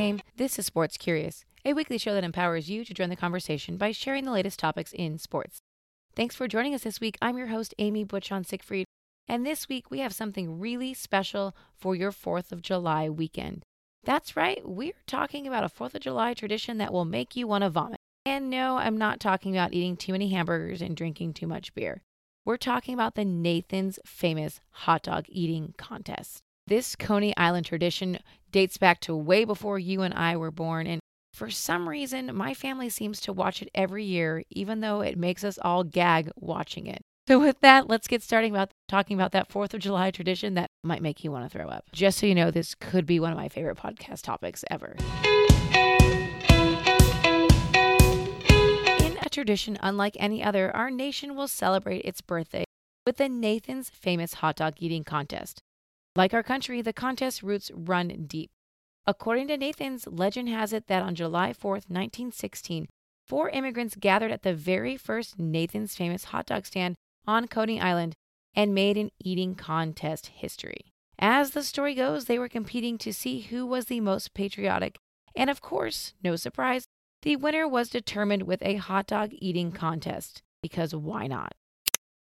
Game. This is Sports Curious, a weekly show that empowers you to join the conversation by sharing the latest topics in sports. Thanks for joining us this week. I'm your host, Amy Butchon Siegfried, and this week we have something really special for your 4th of July weekend. That's right, we're talking about a 4th of July tradition that will make you want to vomit. And no, I'm not talking about eating too many hamburgers and drinking too much beer. We're talking about the Nathan's famous hot dog eating contest. This Coney Island tradition dates back to way before you and I were born, and for some reason, my family seems to watch it every year, even though it makes us all gag watching it. So, with that, let's get starting about talking about that 4th of July tradition that might make you want to throw up. Just so you know, this could be one of my favorite podcast topics ever. In a tradition unlike any other, our nation will celebrate its birthday with the Nathan's famous hot dog eating contest. Like our country, the contest roots run deep. According to Nathan's, legend has it that on July 4th, 1916, four immigrants gathered at the very first Nathan's famous hot dog stand on Coney Island and made an eating contest history. As the story goes, they were competing to see who was the most patriotic, and of course, no surprise, the winner was determined with a hot dog eating contest, because why not?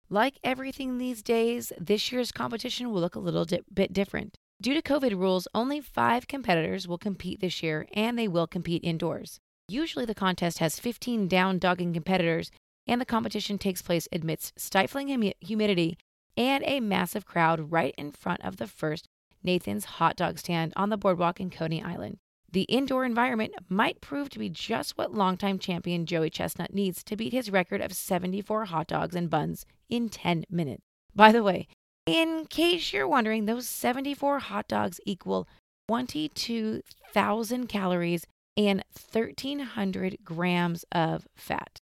Like everything these days, this year's competition will look a little di- bit different. Due to COVID rules, only five competitors will compete this year, and they will compete indoors. Usually, the contest has 15 down dogging competitors, and the competition takes place amidst stifling hum- humidity and a massive crowd right in front of the first Nathan's hot dog stand on the boardwalk in Coney Island. The indoor environment might prove to be just what longtime champion Joey Chestnut needs to beat his record of 74 hot dogs and buns in 10 minutes. By the way, in case you're wondering, those 74 hot dogs equal 22,000 calories and 1,300 grams of fat.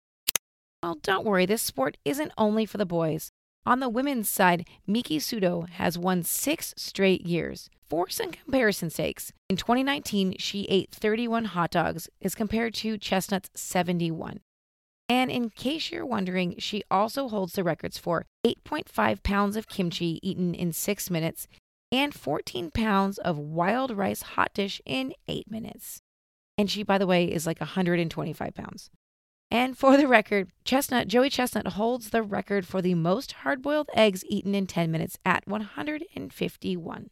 Well, don't worry, this sport isn't only for the boys. On the women's side, Miki Sudo has won six straight years. For some comparison sakes, in 2019, she ate 31 hot dogs as compared to Chestnut's 71. And in case you're wondering, she also holds the records for 8.5 pounds of kimchi eaten in six minutes and 14 pounds of wild rice hot dish in eight minutes. And she, by the way, is like 125 pounds. And for the record, Chestnut, Joey Chestnut holds the record for the most hard boiled eggs eaten in 10 minutes at 151.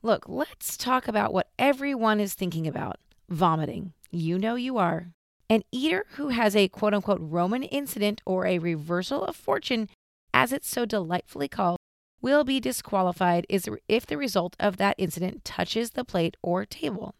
Look, let's talk about what everyone is thinking about vomiting. You know you are. An eater who has a quote unquote Roman incident or a reversal of fortune, as it's so delightfully called, will be disqualified if the result of that incident touches the plate or table.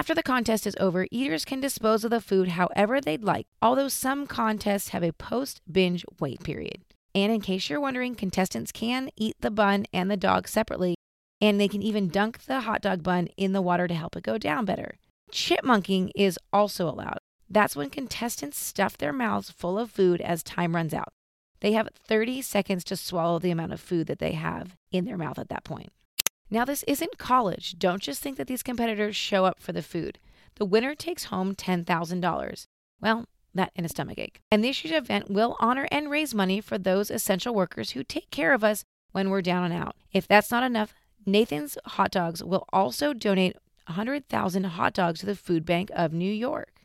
After the contest is over, eaters can dispose of the food however they'd like, although some contests have a post binge wait period. And in case you're wondering, contestants can eat the bun and the dog separately, and they can even dunk the hot dog bun in the water to help it go down better. Chipmunking is also allowed. That's when contestants stuff their mouths full of food as time runs out. They have 30 seconds to swallow the amount of food that they have in their mouth at that point. Now, this isn't college. Don't just think that these competitors show up for the food. The winner takes home $10,000. Well, that and a stomachache. And this year's event will honor and raise money for those essential workers who take care of us when we're down and out. If that's not enough, Nathan's Hot Dogs will also donate 100,000 hot dogs to the Food Bank of New York.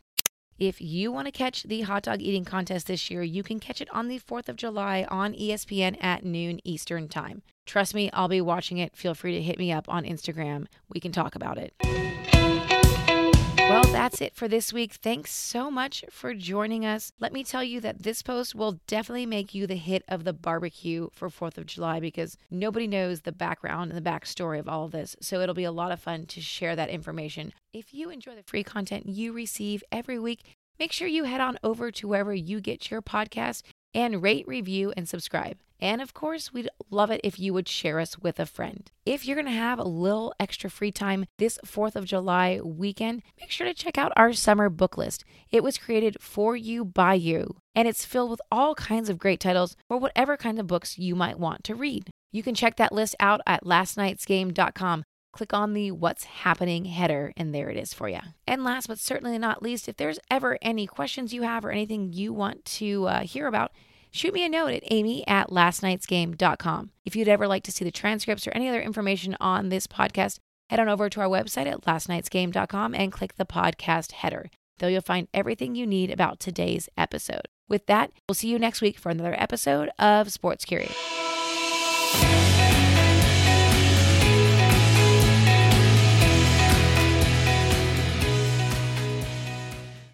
If you want to catch the hot dog eating contest this year, you can catch it on the 4th of July on ESPN at noon Eastern Time. Trust me, I'll be watching it. Feel free to hit me up on Instagram. We can talk about it. Well, that's it for this week. Thanks so much for joining us. Let me tell you that this post will definitely make you the hit of the barbecue for 4th of July because nobody knows the background and the backstory of all of this. So it'll be a lot of fun to share that information. If you enjoy the free content you receive every week, make sure you head on over to wherever you get your podcast and rate, review, and subscribe. And of course, we'd love it if you would share us with a friend. If you're going to have a little extra free time this 4th of July weekend, make sure to check out our summer book list. It was created for you by you, and it's filled with all kinds of great titles for whatever kind of books you might want to read. You can check that list out at lastnightsgame.com. Click on the What's Happening header, and there it is for you. And last but certainly not least, if there's ever any questions you have or anything you want to uh, hear about, shoot me a note at amy at lastnightsgame.com. If you'd ever like to see the transcripts or any other information on this podcast, head on over to our website at lastnightsgame.com and click the podcast header. There you'll find everything you need about today's episode. With that, we'll see you next week for another episode of Sports Curious.